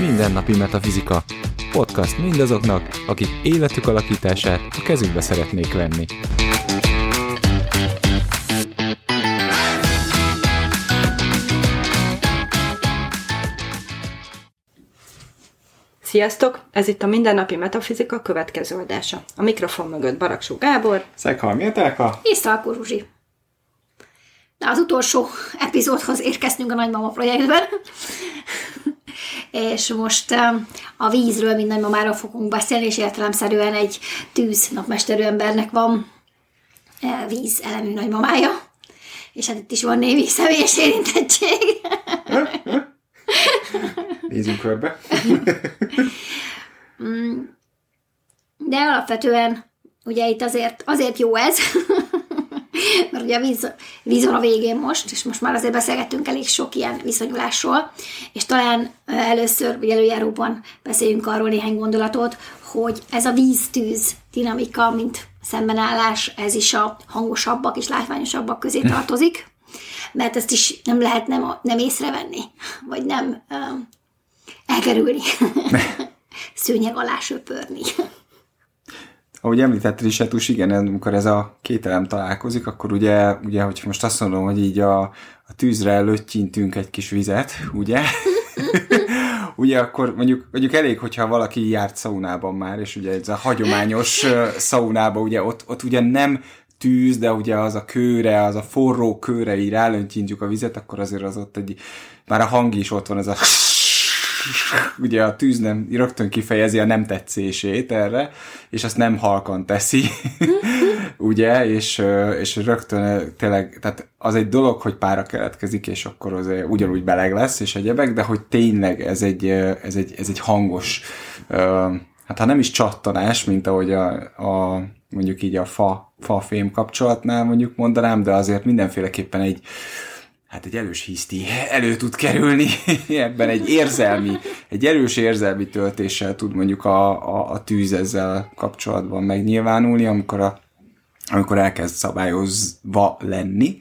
Mindennapi Metafizika. Podcast mindazoknak, akik életük alakítását a kezükbe szeretnék venni. Sziasztok! Ez itt a Mindennapi Metafizika következő adása. A mikrofon mögött Baraksó Gábor. Szekhalmi Etelka. És Szalkó Zsuzsi. Na, az utolsó epizódhoz érkeztünk a Nagymama projektben. és most a vízről, mint nagymamáról fogunk beszélni, és értelemszerűen egy tűz napmesterű embernek van eh, víz elemű nagymamája. És hát itt is van némi személyes érintettség. Nézzünk körbe. De alapvetően ugye itt azért, azért jó ez, mert ugye víz, víz van a végén most, és most már azért beszélgettünk elég sok ilyen viszonyulásról, és talán először, vagy előjáróban beszéljünk arról néhány gondolatot, hogy ez a víztűz dinamika, mint szembenállás, ez is a hangosabbak és látványosabbak közé tartozik, mert ezt is nem lehet nem, nem észrevenni, vagy nem uh, elkerülni, szőnyeg alá söpörni. Ahogy említetted is, Etus, igen, amikor ez a két elem találkozik, akkor ugye, ugye hogy most azt mondom, hogy így a, a tűzre löttyintünk egy kis vizet, ugye? ugye akkor mondjuk, mondjuk elég, hogyha valaki járt szaunában már, és ugye ez a hagyományos szaunában, ugye ott, ott ugye nem tűz, de ugye az a kőre, az a forró kőre így rálöntjintjük a vizet, akkor azért az ott egy, már a hang is ott van, ez a ugye a tűz nem, rögtön kifejezi a nem tetszését erre, és azt nem halkan teszi, ugye, és, és rögtön tényleg, tehát az egy dolog, hogy pára keletkezik, és akkor az ugyanúgy beleg lesz, és egyebek, de hogy tényleg ez egy, ez egy, ez egy hangos, hát ha nem is csattanás, mint ahogy a, a mondjuk így a fa, fa-fém kapcsolatnál mondjuk mondanám, de azért mindenféleképpen egy, hát egy erős hiszti elő tud kerülni, ebben egy érzelmi, egy erős érzelmi töltéssel tud mondjuk a, a, a tűz ezzel kapcsolatban megnyilvánulni, amikor, a, amikor elkezd szabályozva lenni,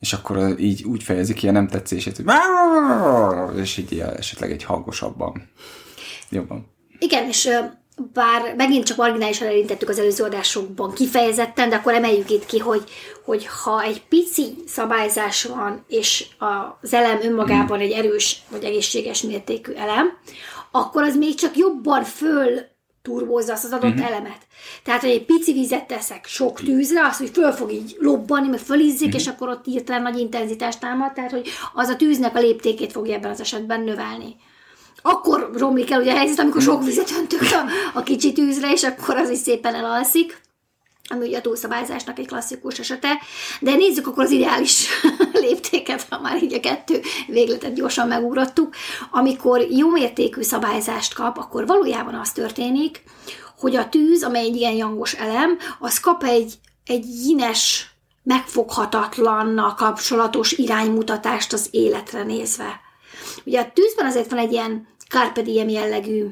és akkor így úgy fejezi ki a nem tetszését, hogy és így esetleg egy hangosabban. Jobban. Igen, és bár megint csak marginálisan elintettük az előző adásokban kifejezetten, de akkor emeljük itt ki, hogy, hogy ha egy pici szabályzás van, és az elem önmagában egy erős vagy egészséges mértékű elem, akkor az még csak jobban föl turbózza azt az adott uh-huh. elemet. Tehát, hogy egy pici vizet teszek sok tűzre, az, hogy föl fog így lobbani, meg fölizzik, uh-huh. és akkor ott hirtelen nagy intenzitást támad, tehát, hogy az a tűznek a léptékét fogja ebben az esetben növelni akkor romlik el ugye a helyzet, amikor sok vizet öntök a, a kicsi tűzre, és akkor az is szépen elalszik ami ugye a túlszabályzásnak egy klasszikus esete, de nézzük akkor az ideális léptéket, ha már így a kettő végletet gyorsan megugrottuk. Amikor jó mértékű szabályzást kap, akkor valójában az történik, hogy a tűz, amely egy ilyen jangos elem, az kap egy, egy jines, megfoghatatlanna kapcsolatos iránymutatást az életre nézve. Ugye a tűzben azért van egy ilyen carpe diem jellegű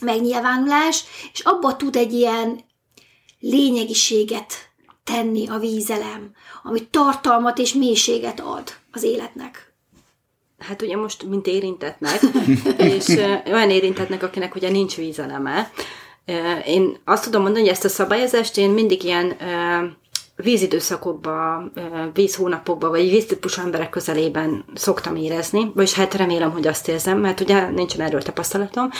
megnyilvánulás, és abba tud egy ilyen lényegiséget tenni a vízelem, ami tartalmat és mélységet ad az életnek. Hát ugye most, mint érintetnek, és olyan érintetnek, akinek ugye nincs vízeleme, én azt tudom mondani, hogy ezt a szabályozást én mindig ilyen vízidőszakokban, vízhónapokban, vagy víztípusú emberek közelében szoktam érezni, vagyis hát remélem, hogy azt érzem, mert ugye nincsen erről tapasztalatom,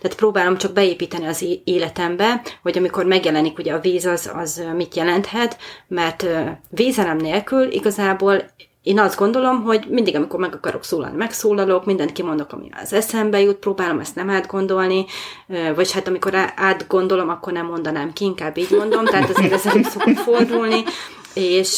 tehát próbálom csak beépíteni az életembe, hogy amikor megjelenik ugye a víz, az, az mit jelenthet, mert vízelem nélkül igazából én azt gondolom, hogy mindig, amikor meg akarok szólalni, megszólalok, mindent kimondok, ami az eszembe jut, próbálom ezt nem átgondolni, vagy hát amikor átgondolom, akkor nem mondanám ki, inkább így mondom, tehát azért ez elég szokott fordulni, és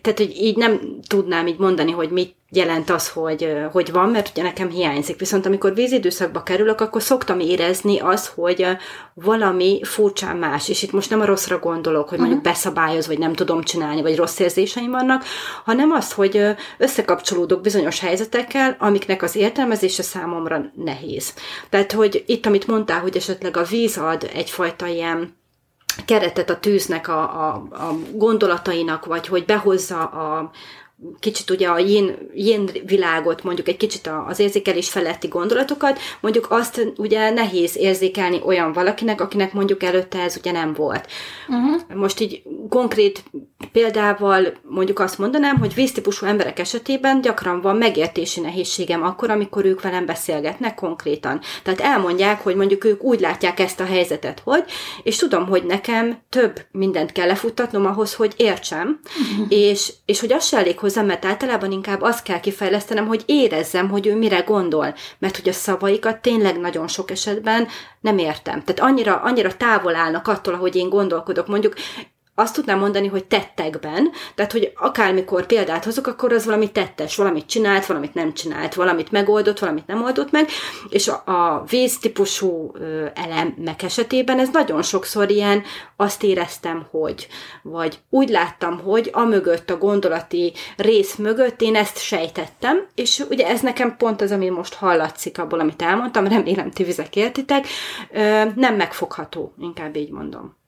tehát, hogy így nem tudnám így mondani, hogy mit jelent az, hogy, hogy van, mert ugye nekem hiányzik. Viszont amikor vízidőszakba kerülök, akkor szoktam érezni az, hogy valami furcsán más, és itt most nem a rosszra gondolok, hogy mondjuk uh-huh. beszabályoz, vagy nem tudom csinálni, vagy rossz érzéseim vannak, hanem az, hogy összekapcsolódok bizonyos helyzetekkel, amiknek az értelmezése számomra nehéz. Tehát, hogy itt, amit mondtál, hogy esetleg a víz ad egyfajta ilyen keretet a tűznek, a, a, a gondolatainak, vagy hogy behozza a, kicsit ugye a yin, yin világot, mondjuk egy kicsit az érzékelés feletti gondolatokat, mondjuk azt ugye nehéz érzékelni olyan valakinek, akinek mondjuk előtte ez ugye nem volt. Uh-huh. Most így konkrét példával mondjuk azt mondanám, hogy víztípusú emberek esetében gyakran van megértési nehézségem akkor, amikor ők velem beszélgetnek konkrétan. Tehát elmondják, hogy mondjuk ők úgy látják ezt a helyzetet, hogy, és tudom, hogy nekem több mindent kell lefuttatnom ahhoz, hogy értsem, uh-huh. és, és hogy az se elég hozzá, mert általában inkább azt kell kifejlesztenem, hogy érezzem, hogy ő mire gondol, mert hogy a szavaikat tényleg nagyon sok esetben nem értem. Tehát annyira, annyira távol állnak attól, ahogy én gondolkodok. Mondjuk azt tudnám mondani, hogy tettekben, tehát hogy akármikor példát hozok, akkor az valami tettes, valamit csinált, valamit nem csinált, valamit megoldott, valamit nem oldott meg, és a, a víztípusú elemek esetében ez nagyon sokszor ilyen, azt éreztem, hogy, vagy úgy láttam, hogy a mögött, a gondolati rész mögött én ezt sejtettem, és ugye ez nekem pont az, ami most hallatszik abból, amit elmondtam, remélem ti vizek értitek, nem megfogható, inkább így mondom.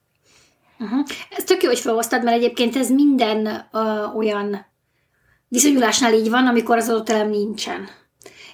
Uh-huh. Ez tök jó, hogy felhoztad, mert egyébként ez minden uh, olyan viszonyulásnál így van, amikor az adott elem nincsen.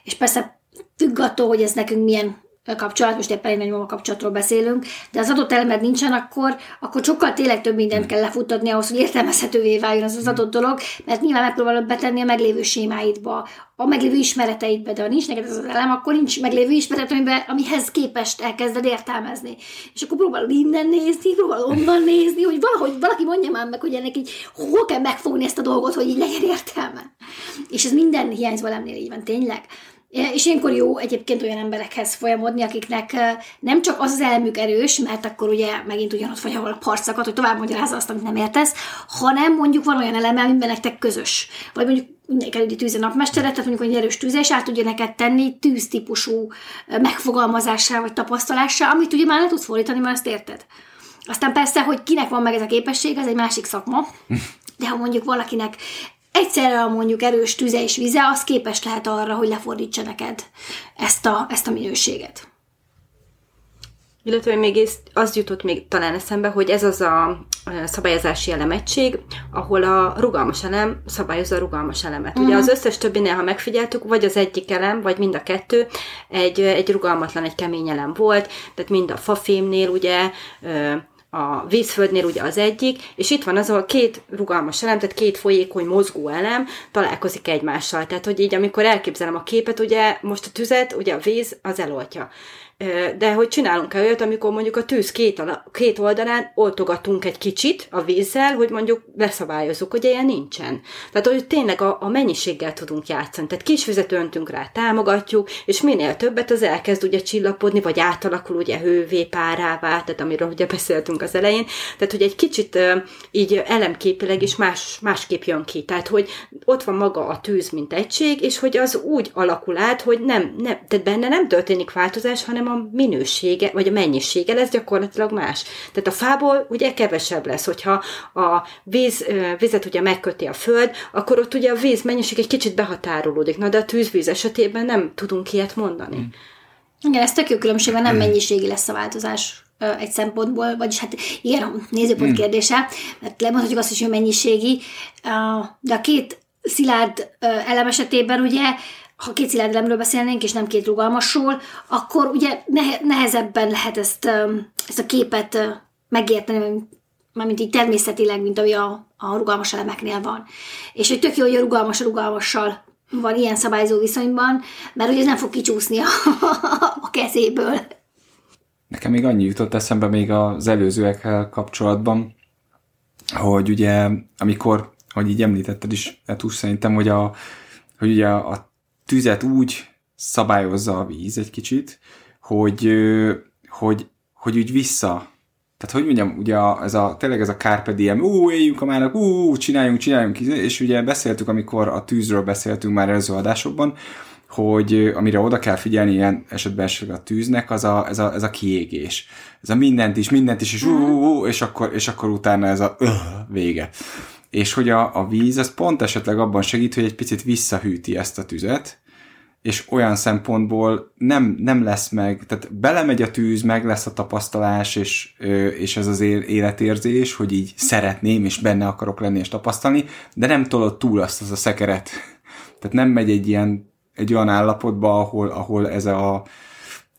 És persze függ attól, hogy ez nekünk milyen kapcsolat, most éppen egy nagymama kapcsolatról beszélünk, de az adott elemed nincsen, akkor, akkor sokkal tényleg több mindent kell lefuttatni ahhoz, hogy értelmezhetővé váljon az az adott dolog, mert nyilván megpróbálod betenni a meglévő sémáidba, a meglévő ismereteidbe, de ha nincs neked ez az elem, akkor nincs meglévő ismeret, amiben, amihez képest elkezded értelmezni. És akkor próbálod innen nézni, próbálod onnan nézni, hogy valahogy valaki mondja már meg, hogy ennek így hol kell megfogni ezt a dolgot, hogy így legyen értelme. És ez minden hiányzó elemnél így van, tényleg. És ilyenkor jó egyébként olyan emberekhez folyamodni, akiknek nem csak az az elmük erős, mert akkor ugye megint ugyanott vagy, ahol a parcakat, hogy tovább magyarázza azt, amit nem értesz, hanem mondjuk van olyan eleme, amiben nektek közös. Vagy mondjuk mindenki tűze napmesteret, tehát mondjuk, hogy erős tűze, és át tudja neked tenni tűztípusú megfogalmazássá vagy tapasztalássá, amit ugye már le tudsz fordítani, mert azt érted. Aztán persze, hogy kinek van meg ez a képesség, ez egy másik szakma, de ha mondjuk valakinek egyszerre a mondjuk erős tüze és vize, az képes lehet arra, hogy lefordítsa neked ezt a, ezt a minőséget. Illetve még az jutott még talán eszembe, hogy ez az a szabályozási elemegység, ahol a rugalmas elem szabályozza a rugalmas elemet. Uh-huh. Ugye mhm. az összes többinél, ha megfigyeltük, vagy az egyik elem, vagy mind a kettő egy, egy rugalmatlan, egy kemény elem volt, tehát mind a fafémnél ugye a vízföldnél ugye az egyik, és itt van az, ahol két rugalmas elem, tehát két folyékony mozgó elem találkozik egymással. Tehát, hogy így amikor elképzelem a képet, ugye most a tüzet, ugye a víz az eloltja de hogy csinálunk-e olyat, amikor mondjuk a tűz két, ala, két oldalán oltogatunk egy kicsit a vízzel, hogy mondjuk leszabályozzuk, hogy ilyen nincsen. Tehát, hogy tényleg a, a mennyiséggel tudunk játszani. Tehát kis vizet öntünk rá, támogatjuk, és minél többet az elkezd ugye csillapodni, vagy átalakul ugye hővé, párává, tehát amiről ugye beszéltünk az elején. Tehát, hogy egy kicsit így elemképileg is más, másképp jön ki. Tehát, hogy ott van maga a tűz, mint egység, és hogy az úgy alakul át, hogy nem, nem tehát benne nem történik változás, hanem a minősége, vagy a mennyisége lesz gyakorlatilag más. Tehát a fából ugye kevesebb lesz, hogyha a víz, vizet ugye megköti a föld, akkor ott ugye a víz mennyiség egy kicsit behatárolódik. Na de a tűzvíz esetében nem tudunk ilyet mondani. Hmm. Igen, ez tök jó különbség, nem hmm. mennyiségi lesz a változás egy szempontból, vagyis hát igen, nézőpont hmm. kérdése, mert lemondhatjuk azt is, hogy mennyiségi, de a két szilárd elem esetében ugye ha két szilárdremről beszélnénk, és nem két rugalmasról, akkor ugye nehezebben lehet ezt, ezt a képet megérteni, mármint így természetileg, mint ami a, a rugalmas elemeknél van. És hogy tök jó, hogy a rugalmas a rugalmassal van ilyen szabályzó viszonyban, mert ugye ez nem fog kicsúszni a, a kezéből. Nekem még annyi jutott eszembe még az előzőekkel kapcsolatban, hogy ugye, amikor, hogy így említetted is, Etus, szerintem, hogy, a, hogy ugye a tüzet úgy szabályozza a víz egy kicsit, hogy, hogy, hogy úgy vissza, tehát hogy mondjam, ugye ez a, tényleg ez a carpe diem, ú, éljünk a mának, ú, csináljunk, csináljunk, és ugye beszéltük, amikor a tűzről beszéltünk már előző adásokban, hogy amire oda kell figyelni ilyen esetben esetleg a tűznek, az a, ez, a, ez a kiégés. Ez a mindent is, mindent is, és, ú, ú, és, akkor, és akkor utána ez a öh, vége és hogy a, a víz az pont esetleg abban segít, hogy egy picit visszahűti ezt a tüzet, és olyan szempontból nem, nem lesz meg, tehát belemegy a tűz, meg lesz a tapasztalás, és, és ez az életérzés, hogy így szeretném, és benne akarok lenni, és tapasztalni, de nem tolod túl azt az a szekeret. Tehát nem megy egy ilyen, egy olyan állapotba, ahol, ahol ez a,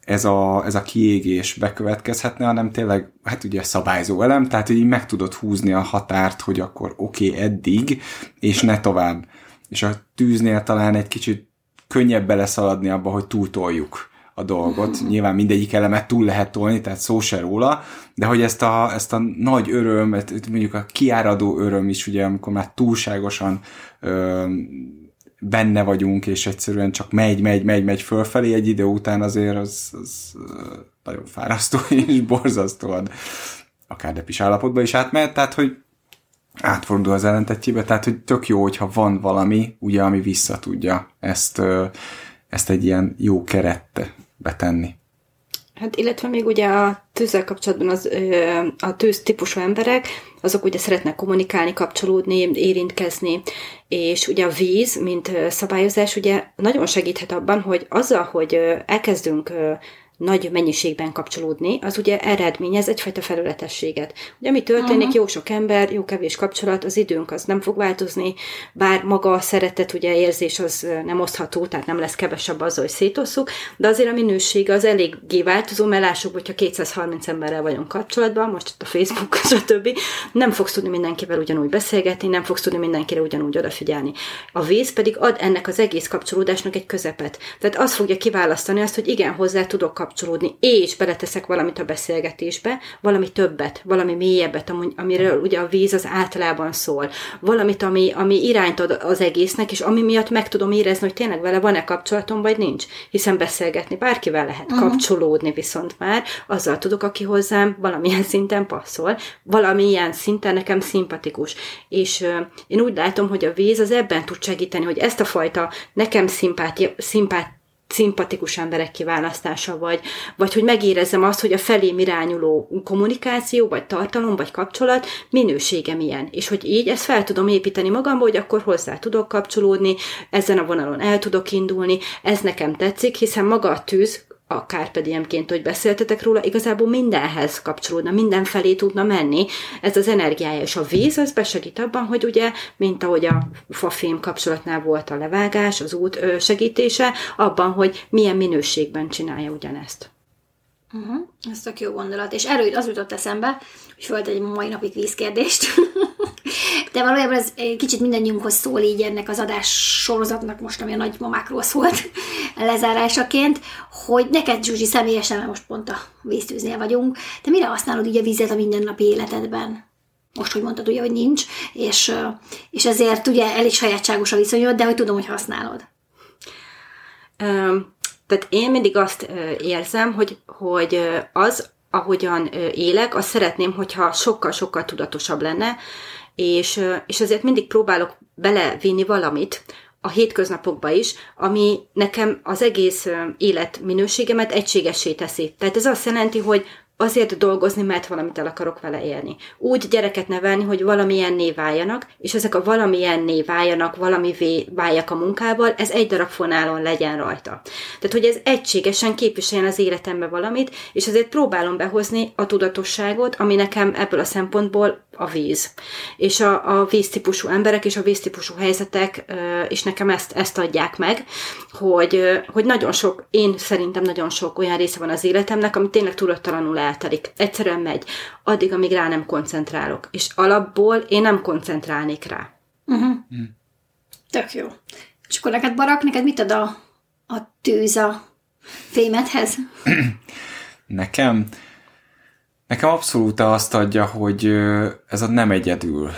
ez a, ez a kiégés bekövetkezhetne, hanem tényleg, hát ugye szabályzó elem, tehát hogy így meg tudod húzni a határt, hogy akkor oké, okay, eddig, és ne tovább. És a tűznél talán egy kicsit könnyebb beleszaladni abba, hogy túltoljuk a dolgot. Nyilván mindegyik elemet túl lehet tolni, tehát szó se róla, de hogy ezt a, ezt a nagy örömet, mondjuk a kiáradó öröm is, ugye, amikor már túlságosan ö, benne vagyunk, és egyszerűen csak megy, megy, megy, megy fölfelé. Egy idő után azért az, az nagyon fárasztó és borzasztóan akár depis állapotba is átmehet, tehát hogy átfordul az ellentetjébe, tehát hogy tök jó, hogyha van valami, ugye, ami vissza tudja ezt, ezt egy ilyen jó kerette betenni. Hát illetve még ugye a tűzzel kapcsolatban az, a tűz típusú emberek, azok ugye szeretnek kommunikálni, kapcsolódni, érintkezni, és ugye a víz, mint szabályozás, ugye nagyon segíthet abban, hogy azzal, hogy elkezdünk nagy mennyiségben kapcsolódni, az ugye eredményez egyfajta felületességet. Ugye mi történik, uh-huh. jó sok ember, jó kevés kapcsolat, az időnk az nem fog változni, bár maga a szeretet, ugye érzés az nem osztható, tehát nem lesz kevesebb azzal, hogy szétosszuk, de azért a minőség az eléggé változó, mert lássuk, hogyha 230 emberrel vagyunk kapcsolatban, most itt a Facebook, stb. nem fogsz tudni mindenkivel ugyanúgy beszélgetni, nem fogsz tudni mindenkire ugyanúgy odafigyelni. A víz pedig ad ennek az egész kapcsolódásnak egy közepet. Tehát az fogja kiválasztani azt, hogy igen, hozzá tudok kapcsolódni kapcsolódni, és beleteszek valamit a beszélgetésbe, valami többet, valami mélyebbet, amiről ugye a víz az általában szól, valamit, ami, ami irányt ad az egésznek, és ami miatt meg tudom érezni, hogy tényleg vele van-e kapcsolatom, vagy nincs. Hiszen beszélgetni bárkivel lehet, uh-huh. kapcsolódni viszont már, azzal tudok, aki hozzám valamilyen szinten passzol, valamilyen szinten nekem szimpatikus. És uh, én úgy látom, hogy a víz az ebben tud segíteni, hogy ezt a fajta nekem szimpátia, szimpát, szimpatikus emberek kiválasztása, vagy, vagy hogy megérezzem azt, hogy a felém irányuló kommunikáció, vagy tartalom, vagy kapcsolat minősége milyen. És hogy így ezt fel tudom építeni magamba, hogy akkor hozzá tudok kapcsolódni, ezen a vonalon el tudok indulni, ez nekem tetszik, hiszen maga a tűz a kárpediemként, hogy beszéltetek róla, igazából mindenhez kapcsolódna, mindenfelé tudna menni. Ez az energiája, és a víz az besegít abban, hogy ugye, mint ahogy a fafém kapcsolatnál volt a levágás, az út segítése, abban, hogy milyen minőségben csinálja ugyanezt. Uh-huh. Ez tök jó gondolat. És erről az jutott eszembe, hogy a mai napig vízkérdést. De valójában ez kicsit mindannyiunkhoz szól így ennek az adás sorozatnak most, ami a nagymamákról szólt lezárásaként, hogy neked, Zsuzsi, személyesen, mert most pont a víztűznél vagyunk, de mire használod így a vizet a mindennapi életedben? Most, hogy mondtad ugye, hogy nincs, és, és ezért ugye elég sajátságos a viszonyod, de hogy tudom, hogy használod. Um, tehát én mindig azt érzem, hogy, hogy az, ahogyan élek, azt szeretném, hogyha sokkal-sokkal tudatosabb lenne, és, és ezért mindig próbálok belevinni valamit, a hétköznapokba is, ami nekem az egész életminőségemet egységessé teszi. Tehát ez azt jelenti, hogy azért dolgozni, mert valamit el akarok vele élni. Úgy gyereket nevelni, hogy valamilyenné váljanak, és ezek a valamilyenné váljanak, valamivé váljak a munkával, ez egy darab fonálon legyen rajta. Tehát, hogy ez egységesen képviseljen az életembe valamit, és azért próbálom behozni a tudatosságot, ami nekem ebből a szempontból a víz. És a, a víztípusú emberek és a víztípusú helyzetek és nekem ezt, ezt adják meg, hogy, hogy nagyon sok, én szerintem nagyon sok olyan része van az életemnek, ami tényleg tudattalanul eltelik. Egyszerűen megy. Addig, amíg rá nem koncentrálok. És alapból én nem koncentrálnék rá. Uh-huh. Mm. Tök jó. És akkor neked, Barak, neked mit ad a, a tűz a fémedhez? Nekem? Nekem abszolút azt adja, hogy ez a nem egyedül.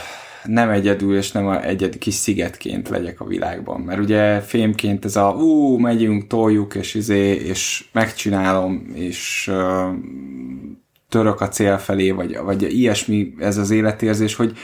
Nem egyedül, és nem a egyedi kis szigetként legyek a világban. Mert ugye fémként ez a ú, megyünk, toljuk, és izé, és megcsinálom, és uh, török a cél felé, vagy, vagy ilyesmi ez az életérzés, hogy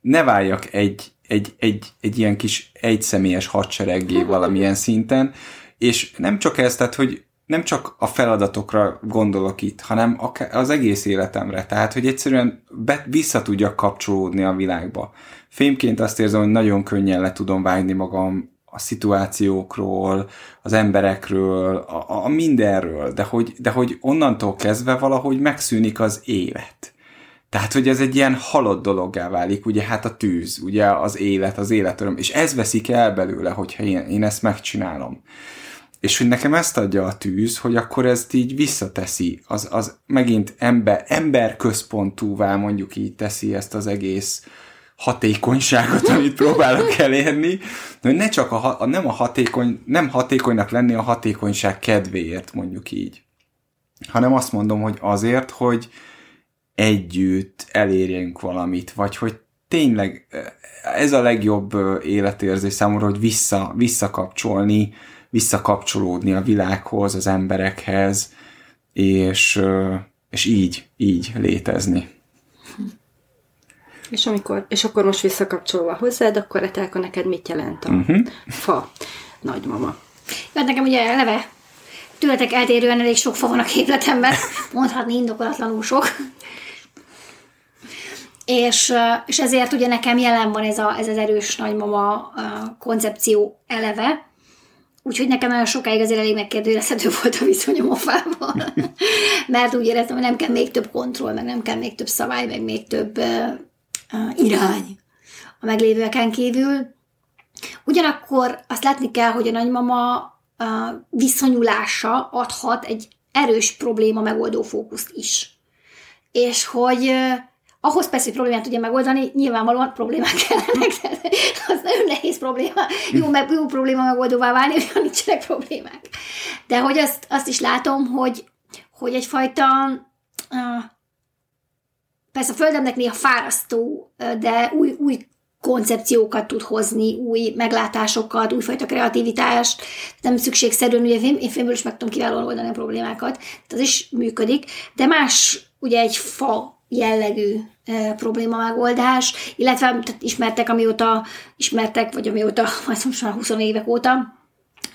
ne váljak egy, egy, egy, egy ilyen kis egyszemélyes hadsereggé valamilyen szinten, és nem csak ez, tehát, hogy nem csak a feladatokra gondolok itt, hanem az egész életemre. Tehát, hogy egyszerűen be, vissza tudjak kapcsolódni a világba. Fémként azt érzem, hogy nagyon könnyen le tudom vágni magam a szituációkról, az emberekről, a, a mindenről, de hogy, de hogy onnantól kezdve valahogy megszűnik az élet. Tehát, hogy ez egy ilyen halott dologgá válik, ugye hát a tűz, ugye az élet, az életöröm, és ez veszik el belőle, hogyha én, én ezt megcsinálom. És hogy nekem ezt adja a tűz, hogy akkor ezt így visszateszi, az, az megint ember, emberközpontúvá mondjuk így teszi ezt az egész hatékonyságot, amit próbálok elérni, hogy ne csak a, a, nem a hatékony, nem hatékonynak lenni a hatékonyság kedvéért, mondjuk így, hanem azt mondom, hogy azért, hogy együtt elérjünk valamit, vagy hogy tényleg ez a legjobb életérzés számomra, hogy vissza, visszakapcsolni, visszakapcsolódni a világhoz, az emberekhez, és, és így, így létezni. És, amikor, és akkor most visszakapcsolva hozzád, akkor Etelka neked mit jelent a uh-huh. fa nagymama? Hát nekem ugye eleve tőletek eltérően elég sok fa van a képletemben, mondhatni indokolatlanul sok. És, és ezért ugye nekem jelen van ez, a, ez az erős nagymama koncepció eleve, Úgyhogy nekem nagyon sokáig azért elég megkérdőjelezhető volt a viszonyom a fával. Mert úgy éreztem, hogy nem kell még több kontroll, meg nem kell még több szabály, meg még több uh, uh, irány a meglévőeken kívül. Ugyanakkor azt látni kell, hogy a nagymama uh, viszonyulása adhat egy erős probléma megoldó fókuszt is. És hogy uh, ahhoz persze, hogy problémát tudja megoldani, nyilvánvalóan problémák kellenek. az nagyon nehéz probléma. Jó, meg, jó probléma megoldóvá válni, hogy nincsenek problémák. De hogy azt, azt is látom, hogy, hogy egyfajta uh, persze a földemnek néha fárasztó, de új, új koncepciókat tud hozni, új meglátásokat, újfajta kreativitást. Nem szükségszerűen, ugye én filmből is meg tudom kiválóan oldani a problémákat, tehát az is működik, de más ugye egy fa jellegű e, probléma megoldás, illetve tehát ismertek, amióta ismertek, vagy amióta, majd most már 20 évek óta,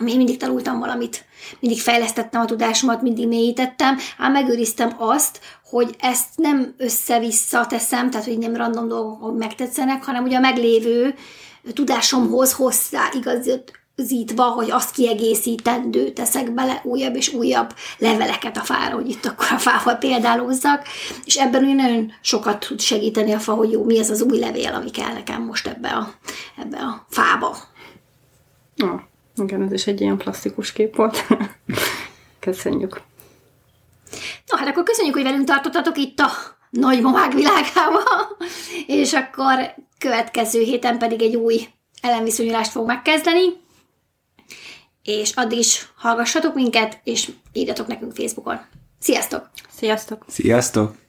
én mindig tanultam valamit, mindig fejlesztettem a tudásomat, mindig mélyítettem, ám megőriztem azt, hogy ezt nem össze-vissza teszem, tehát hogy nem random dolgok megtetszenek, hanem ugye a meglévő tudásomhoz hozzá igazít, zítva, hogy azt kiegészítendő teszek bele újabb és újabb leveleket a fára, hogy itt akkor a fával példálózzak, és ebben úgy nagyon sokat tud segíteni a fa, hogy jó, mi az az új levél, ami kell nekem most ebbe a, ebbe a fába. Ah, igen, ez is egy ilyen plastikus kép volt. Köszönjük. No, hát akkor köszönjük, hogy velünk tartottatok itt a nagymamák világába, és akkor következő héten pedig egy új ellenviszonyulást fog megkezdeni és addig is hallgassatok minket, és írjatok nekünk Facebookon. Sziasztok! Sziasztok! Sziasztok!